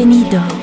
Bienvenido.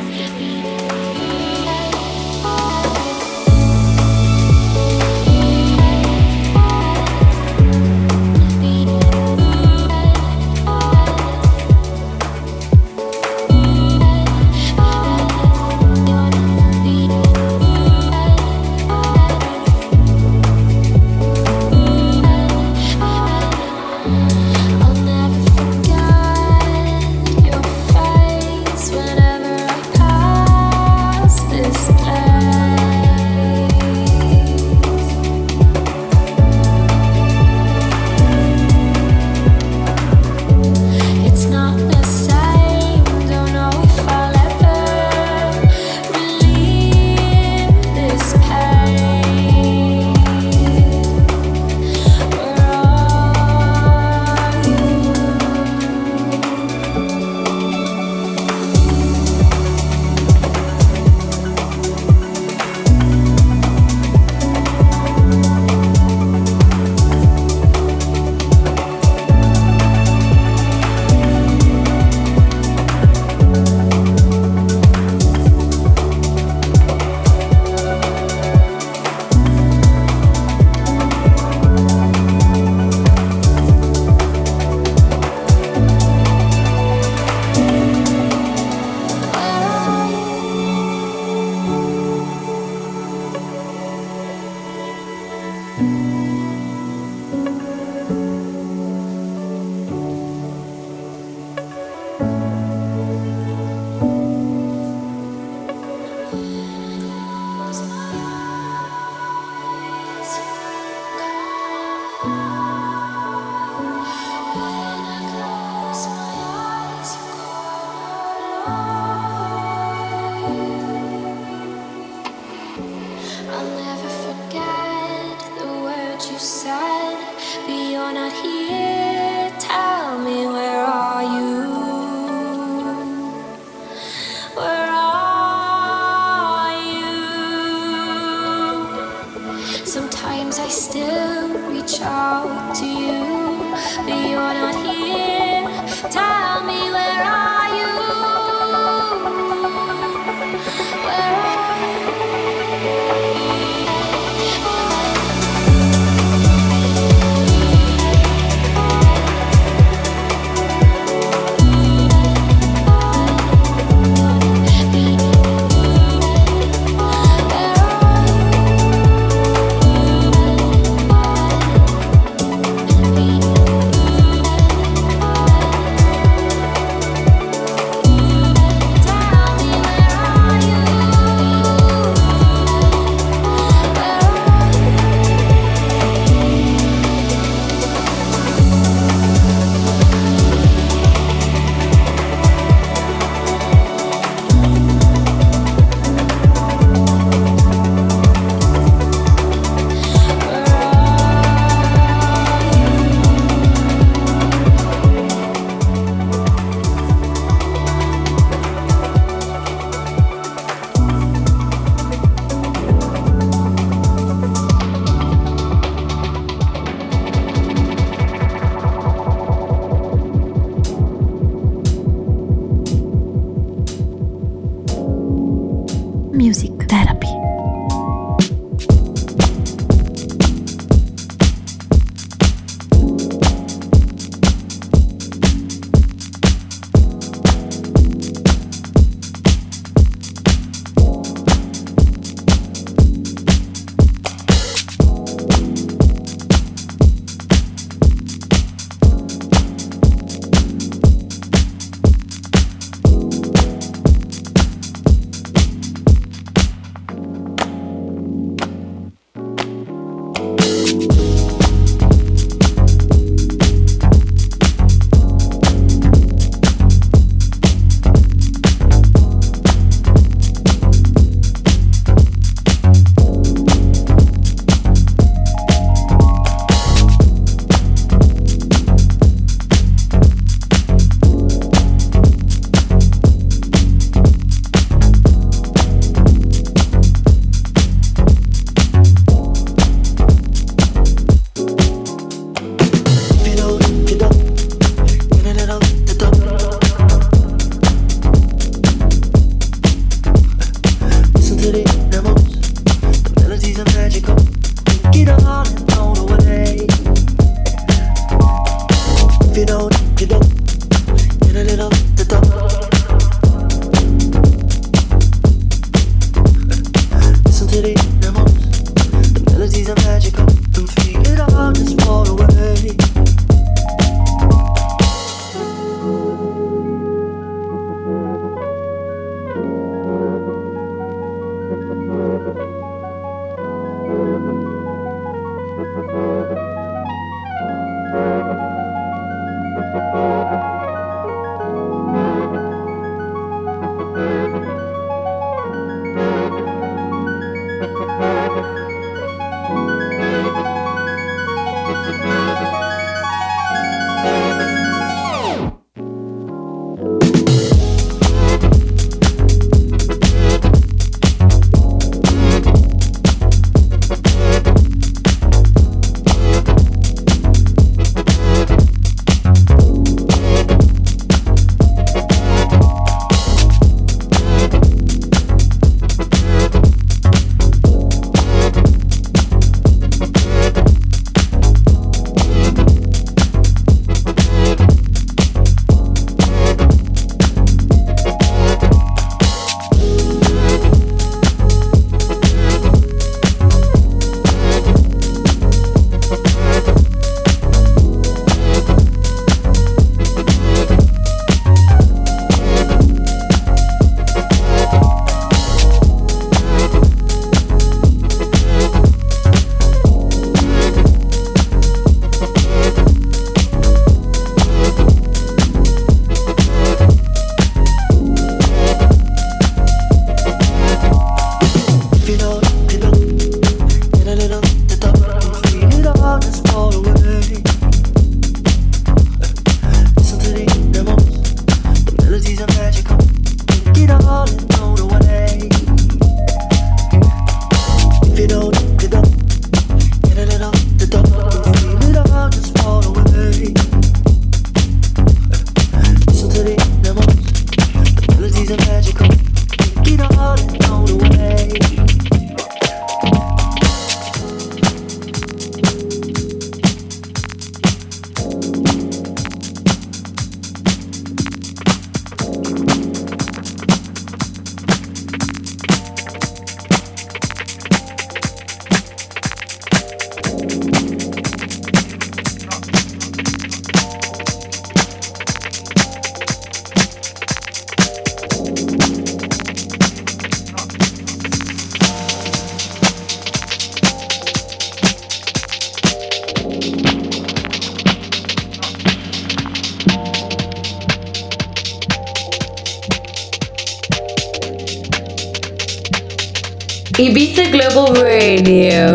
Ibiza Global Radio.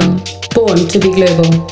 Born to be global.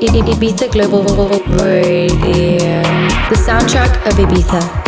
Ibiza Global Radio, the soundtrack of Ibiza.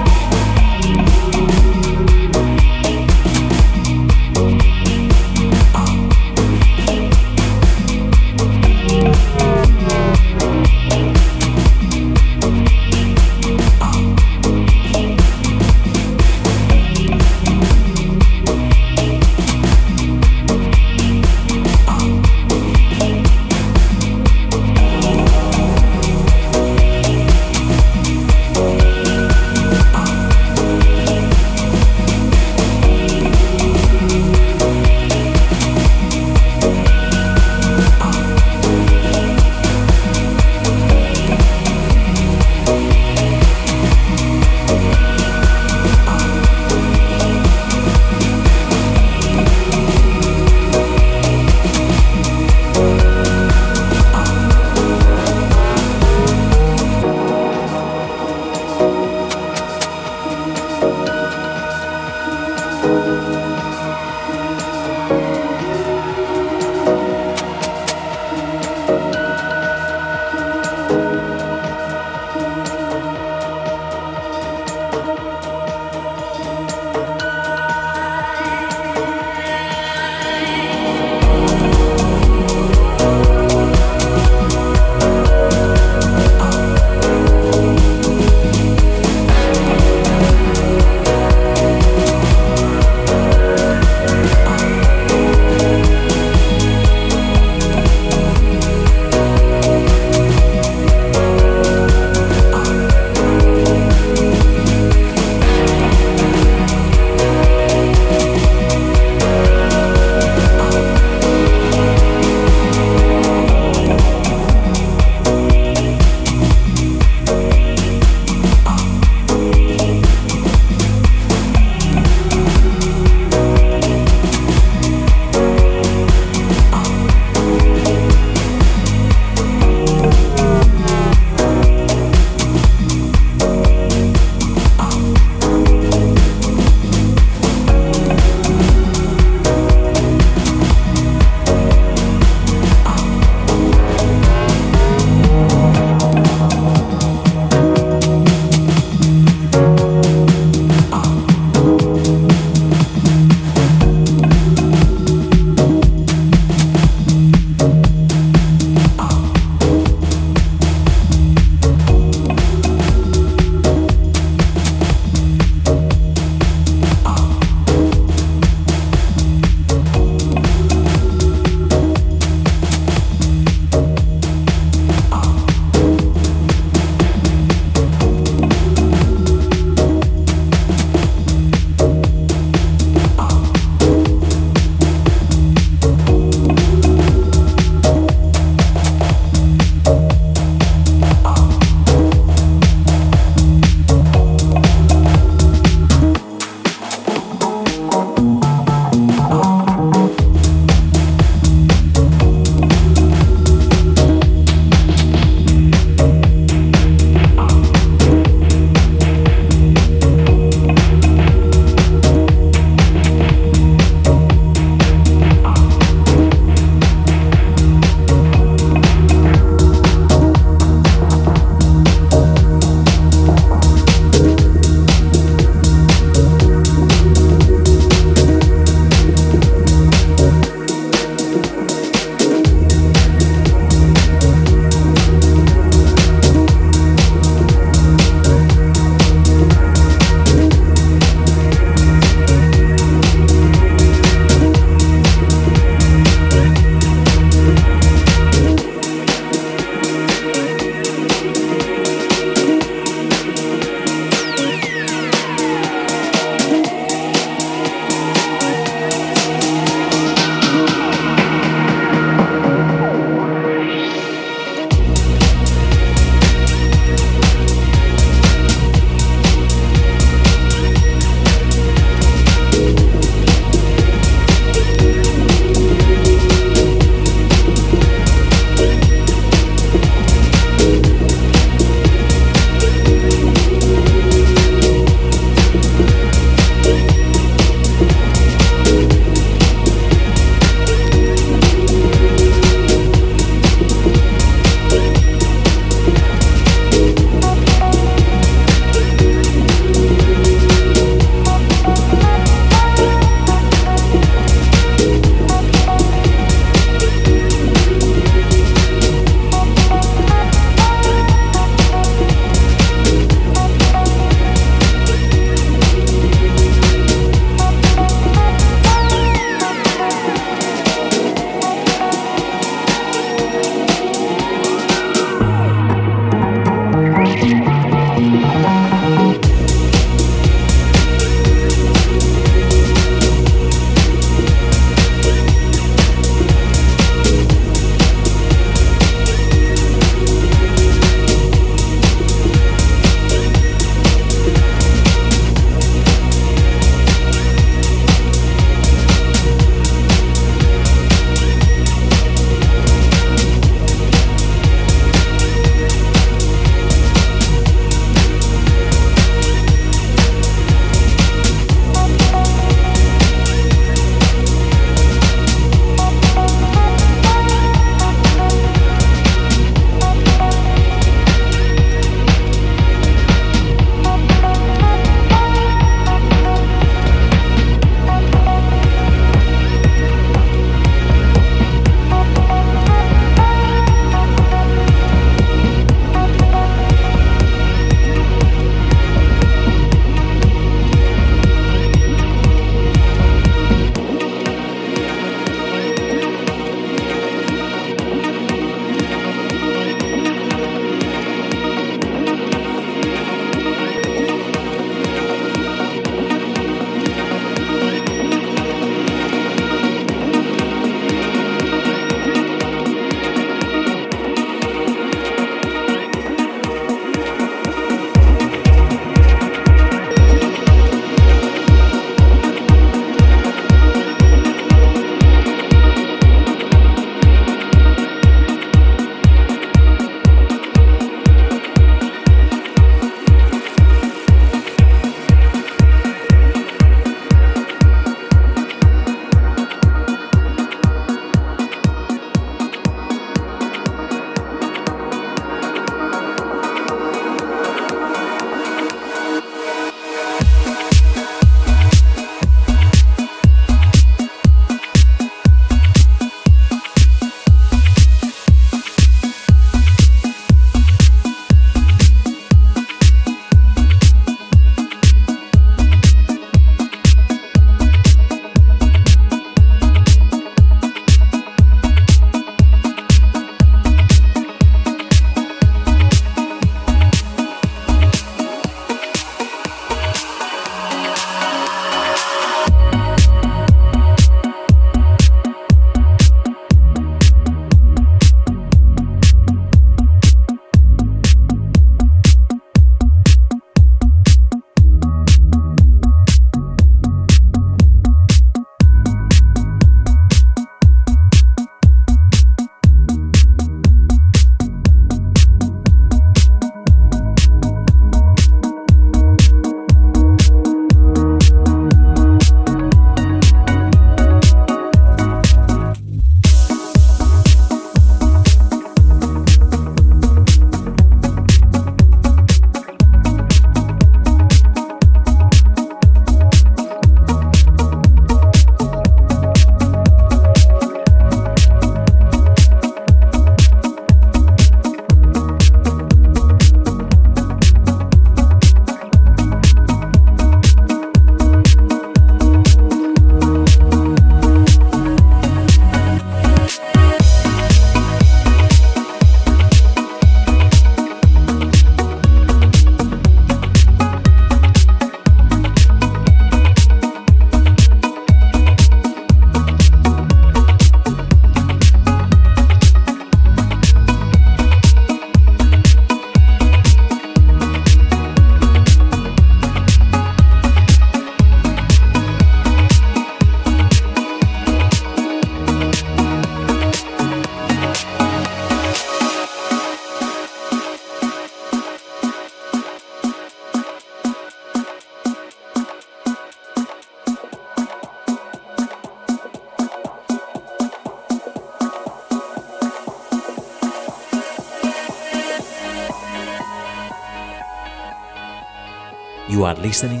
Listening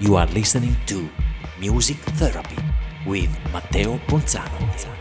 You are listening to Music Therapy with Matteo Ponzano.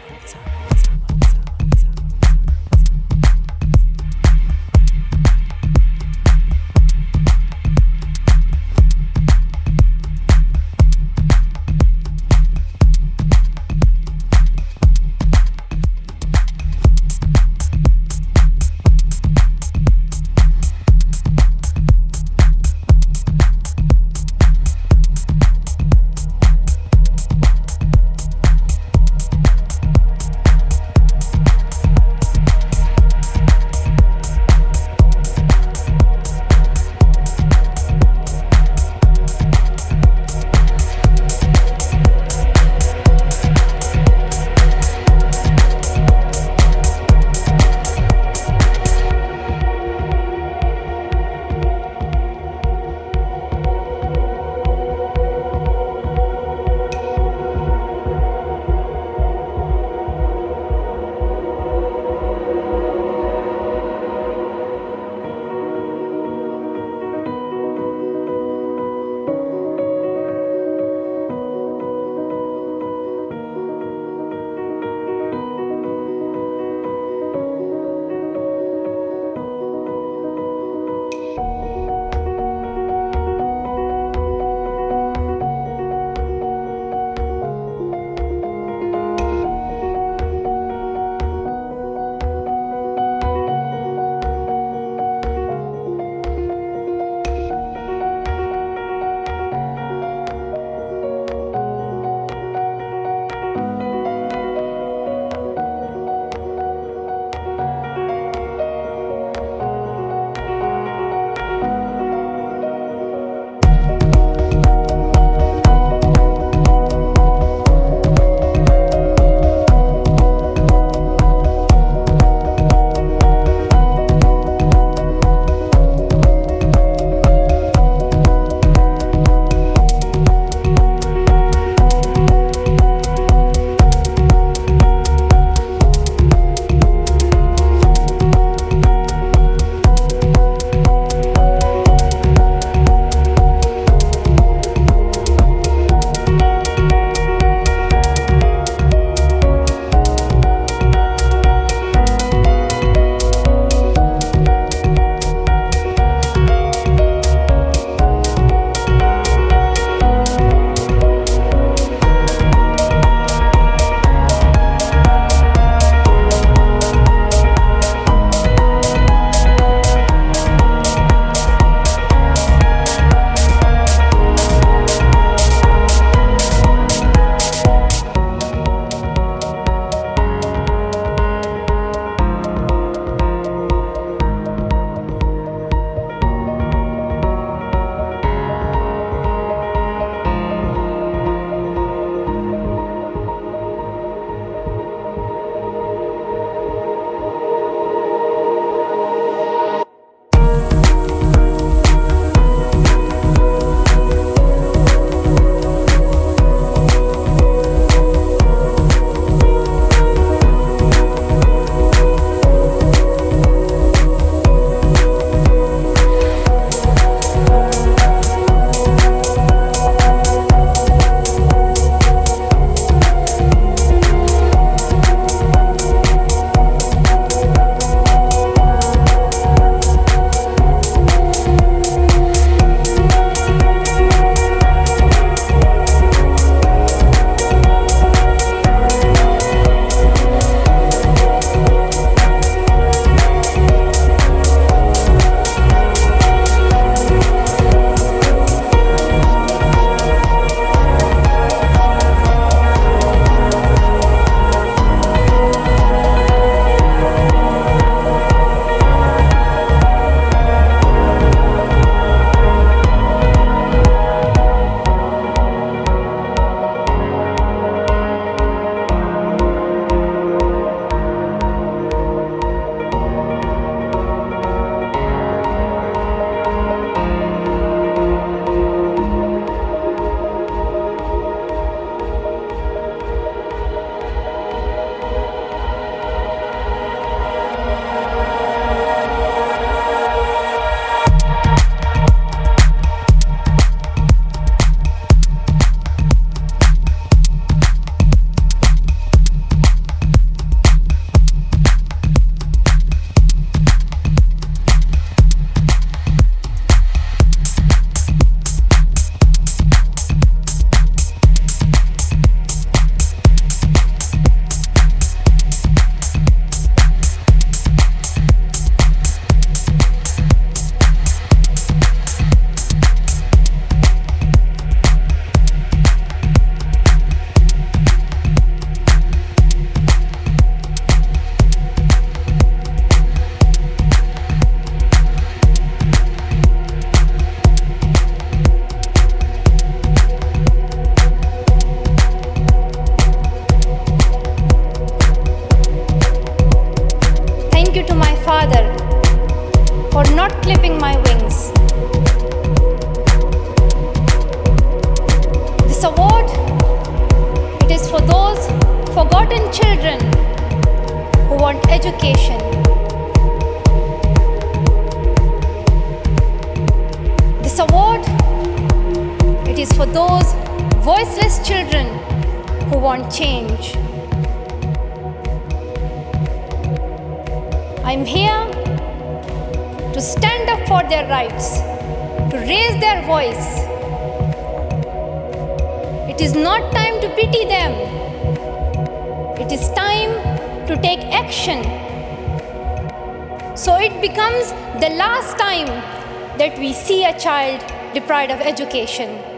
Deprived of education.